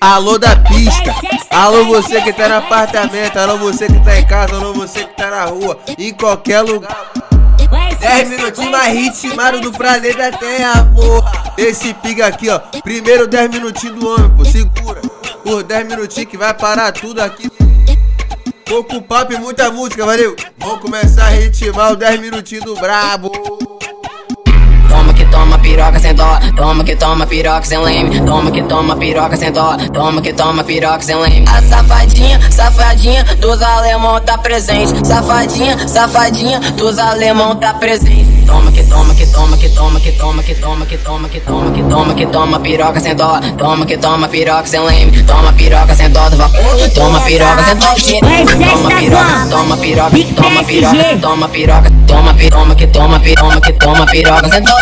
Alô da pista, alô você que tá no apartamento, alô você que tá em casa, alô você que tá na rua, em qualquer lugar. 10 minutinhos mais ritmado do prazer da terra, porra. Esse piga aqui, ó. Primeiro 10 minutinhos do homem, pô. Segura. Por 10 minutinhos que vai parar tudo aqui. Pouco papo e muita música, valeu? Vamos começar a ritmar o 10 minutinhos do brabo. Toma piroca sem dó, toma que toma piroca sem leme, toma que toma piroca sem dó, toma que toma piroca sem leme. A safadinha, safadinha dos alemão tá presente, safadinha, safadinha dos alemão tá presente. Toma que toma que toma que toma que toma que toma que toma que toma que toma que toma piroca sem dó, toma que toma piroca sem leme, toma piroca sem dó do vapor, toma piroca sem dó toma piroca, toma piroca, toma piroca, toma piroca, toma toma que toma toma que toma piroca sem dó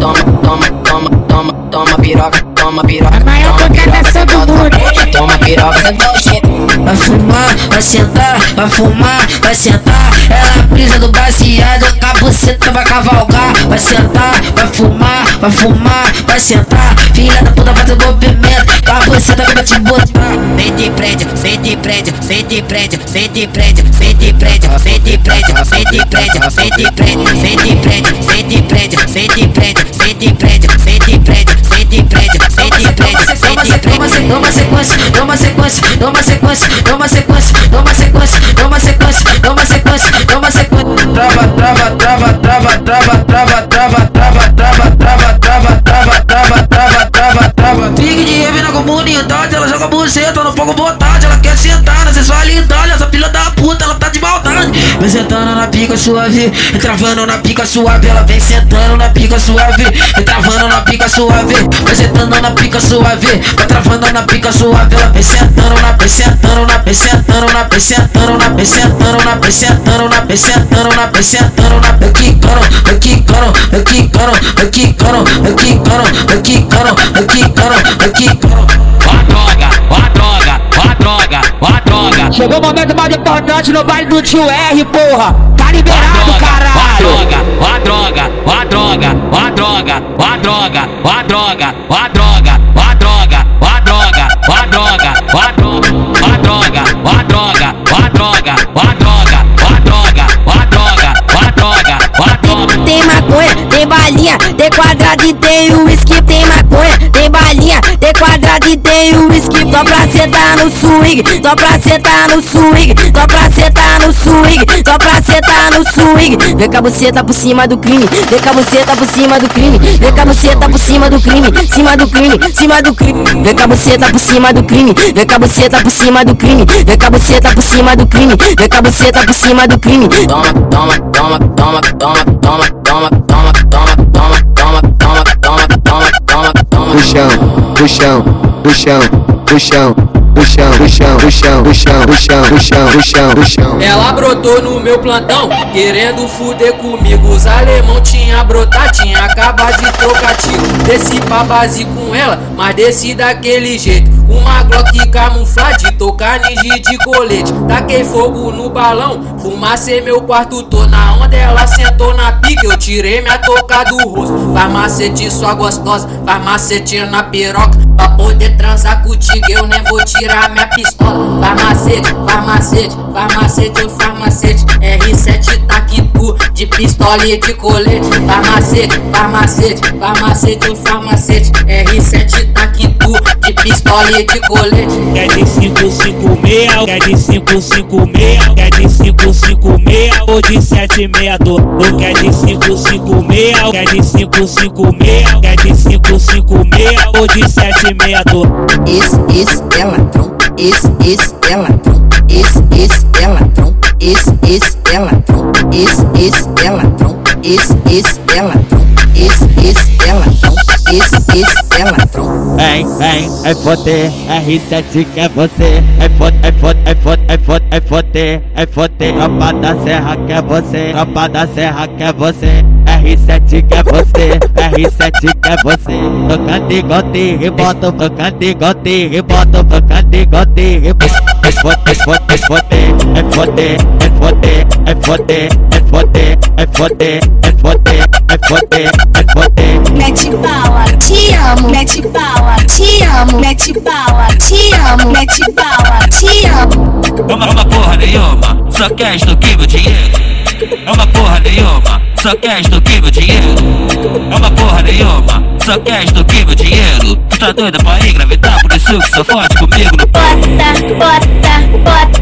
Toma, toma, toma, toma, toma piroca, toma piroca. A maior contratação do mundo. Toma piroca, Vai fumar, vai sentar, vai fumar, vai sentar. Ela brisa do baseado, a buceta vai cavalgar. Vai sentar, vai fumar, vai fumar, vai sentar. Filha da puta faz o movimento, com a buceta que vai te botar. Vem de prédio, vem de prédio, vem de prédio, vem de prédio, vem de prédio, vem de prédio, vem de prédio, vem de prédio, vem de prédio, vem de prédio, vem de prédio, vem de prédio, vem de prédio, vem de prédio, vem de prédio, vem de prédio. Toma sequência, toma sequência, toma sequência, toma sequência, toma sequência, toma sequência, toma sequência, toma sequência. Trava, trava, trava, trava, trava, trava, trava, trava, trava, trava, trava, senta, não pouco vontade. Ela quer sentar nessas validades. Essa filha da puta, ela tá de maldade. Vem sentando na pica suave, travando na pica suave. Ela vem sentando na pica suave, travando na pica suave. Vem sentando na pica suave, vai travando na pica suave. Ela vem sentando na, vem sentando na, vem sentando na, vem sentando na, vem sentando na, vem sentando na, vem sentando na, pica, sentando na. pica. Vem quicando, vem quicando, vem quicando, vem quicando, vem quicando, vem quicando, vem quicando, vem quicando. Chegou o momento mais importante no baile do tio R, porra. Tá liberado, caralho. Ó droga, ó droga, ó droga, ó droga, ó droga, ó droga, ó droga, ó droga, ó droga, ó droga, ó droga, ó droga, ó droga, ó droga, ó droga, ó droga, ó droga, ó droga, ó droga. Tem maconha, tem balinha, tem quadrado e tem uísque. Tem quadrado e tem uísque. Só pra sentar no swing, só pra sentar no swing, só pra sentar no swing, só pra sentar no swing. Vem com a buceta por cima do crime, vem com a buceta por cima do crime, vem com a buceta por cima do crime, cima do crime, cima do crime. Vem com a buceta por cima do crime, vem com a buceta por cima do crime, vem com a buceta por cima do crime, vem com a buceta por cima do crime. Toma, toma, toma, toma, toma, toma, toma, toma, toma, push out, push out, push out. Chão, no chão, no chão, no chão, no chão, no chão, no chão, chão. Ela brotou no meu plantão, querendo fuder comigo. Os alemão tinha brotar, tinha acabado de trocar tiro. Desci pra base com ela, mas desci daquele jeito. Uma Glock camuflada, tocar ninja de colete. Taquei fogo no balão, fumacei meu quarto tô Na onda ela sentou na pica, eu tirei minha touca do rosto. Faz macete sua gostosa, faz macete na piroca. Pra poder transar contigo, eu nem vou tirar minha pistola. Farmacete, farmacete, farmacete, ô farmacete. R7 tá aqui tu, de pistola e de colete. Farmacete, farmacete, farmacete, ô farmacete. R7 tá aqui tu, pistola de colete. Quer de 556, quer de 556, quer de 556 ou de 762. Ou quer de 556, quer de 556, quer de 556 ou de 762. Esse, esse é ladrão, esse, esse é ladrão, esse, esse é ladrão, esse, esse é ladrão, esse, esse é ladrão, esse, esse é ladrão, esse, esse é ladrão, esse, isso é ladrão. Hein, hein, é foder, R7 que é você. É foder, é foder, é foder, é foder, é foder, é foder. Tropa da serra que é você, tropa da serra que é você. R7 que é você, R7 que é você. Tocando igual te reboto, tocando igual te reboto, tocando igual te reboto. É foder, é foder, é foder, é foder, é foder, é foder, é foder, é foder foder, é foder, é foder. Mete bala, te amo. mete bala, te amo, mete bala, te amo, mete bala, te amo. É uma, uma porra nenhuma, só quer extorquir meu dinheiro. É uma porra nenhuma, só quer extorquir meu dinheiro. É uma porra nenhuma, só quer extorquir meu dinheiro. Tu tá doida pra engravidar, por isso que sou forte comigo no Bota, bota, bota, bota,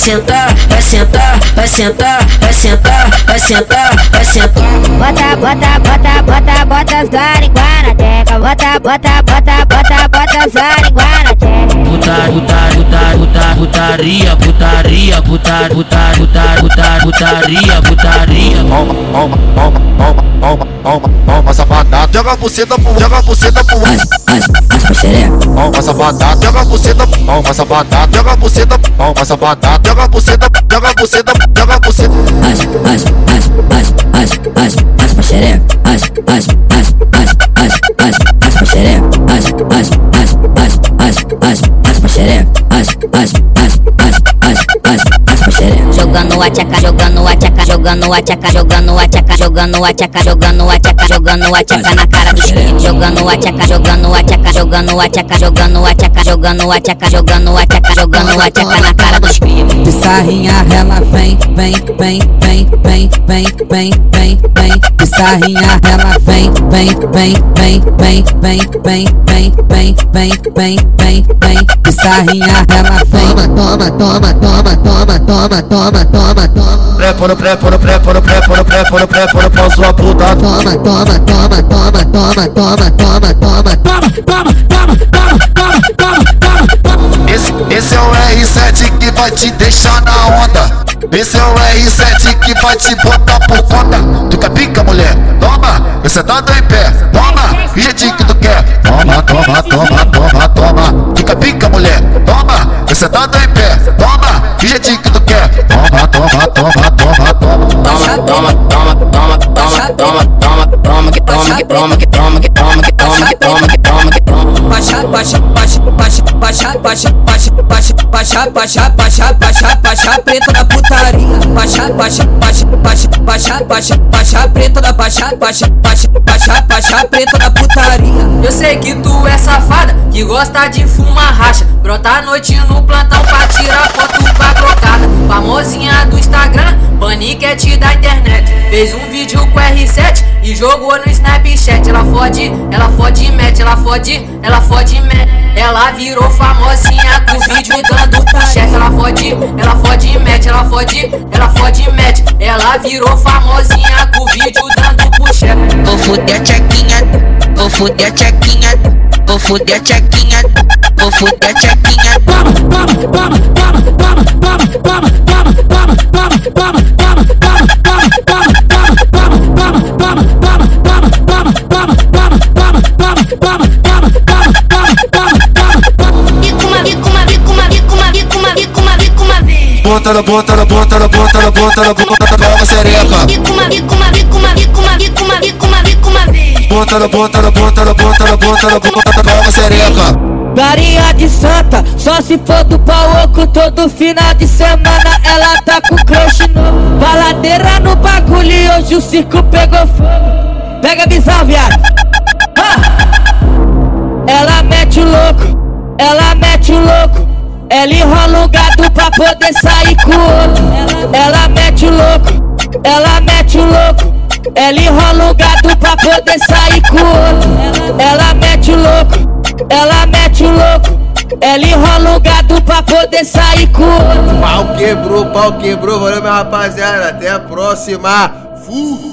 sentar, vai sentar, vai sentar, vai sentar, vai sentar, vai sentar. Bota, bota, bota, bota, bota as teca. Bota, bota, bota, bota, bota as teca. Putar, putar, putar, putar, putaria, putaria, putar, putar, putar, putar, putaria, putaria. Toma, toma, toma, toma, toma, toma, toma, safadada. Joga a buceta pro, joga a buceta pro. Toma, safadada. Joga a buceta, toma, safadada. Joga a buceta, toma, safadada. Joga a buceta, joga a buceta, joga a buceta. Jogando a tchaca, jogando a jogando a tchaca, jogando a tchaca, jogando a tchaca, jogando a tchaca, jogando a tchaca na cara dos filhos. Jogando a tchaca, jogando a tchaca, jogando a tchaca, jogando a tchaca, jogando a tchaca, jogando a tchaca, jogando a tchaca na cara dos filhos. De sarrinha ela vem, vem, vem, vem, vem, vem, vem, vem, vem. De sarrinha ela vem, vem, vem, vem, vem, vem, vem, vem, vem, vem, vem, vem, vem. De sarrinha ela vem. Toma, toma, toma, toma, toma, toma, toma, toma. Pré, por, pré, por, pré, por, pré, por, pré, por, pré, por, pau sua puta. Toma, toma, toma, toma, toma, toma, toma, toma, toma. Esse, esse é o R7 que vai te deixar na onda. Esse é o R7 que vai te botar por conta. Tu quer pica, mulher? Toma, você tá em pé. Toma, que jeitinho que tu quer. Toma, toma, toma, toma, toma. Quer pica, mulher? Toma, você tá em pé. Toma, que jeitinho que tu quer. Toma, toma, toma, toma, toma. Toma, toma, toma, toma, toma, toma, toma, toma, que toma, que toma, que toma, que toma, que toma, que toma, que toma, que toma. Baixa, baixa, baixa, baixa, baixa, baixa, baixa, baixa, baixa, baixa, baixa, baixa, baixa, preta da putaria. Baixa, baixa, baixa, baixa, baixa, baixa, baixa, preta da baixa, baixa, baixa, baixa, baixa, preta da putaria. Eu sei que tu é safada, que gosta de fumar racha. Brota à noite no plantão pra tirar foto pra trocada. Famosinha do Instagram, paniquete da internet. Fez um vídeo com R7 e jogou no Snapchat. Ela fode, ela fode mete, ela fode, ela fode mete. Ela virou famosinha com vídeo dando puxete. Ela fode, ela fode mete, ela fode, ela fode mete. Ela virou famosinha com vídeo dando puxete. Vou fuder a tchequinha, vou fuder a tchequinha, vou fuder a tchequinha, vou fuder a tchequinha. Bica uma, bica uma, bica uma, bica uma, bica uma, bica uma, bica uma vez. Bota na bota na bota na bota na bota na bota na Bota na bota na bota na bota na bota na na palma sereca. Garinha de santa, só se for do pau oco todo final de semana ela tá com crush novo. Baladeira no bagulho e hoje o circo pegou fogo. Pega a visão, viado. Ah! Ela mete o louco, ela mete o louco. Ela enrola o gado pra poder sair com o outro. Ela mete o louco, ela mete o louco. Ela enrola o gado pra poder sair com o outro. Ela mete o louco, ela mete o louco. Ela enrola o gato pra poder sair com outro. Pau quebrou, pau quebrou. Valeu, minha rapaziada. Até a próxima. Fui.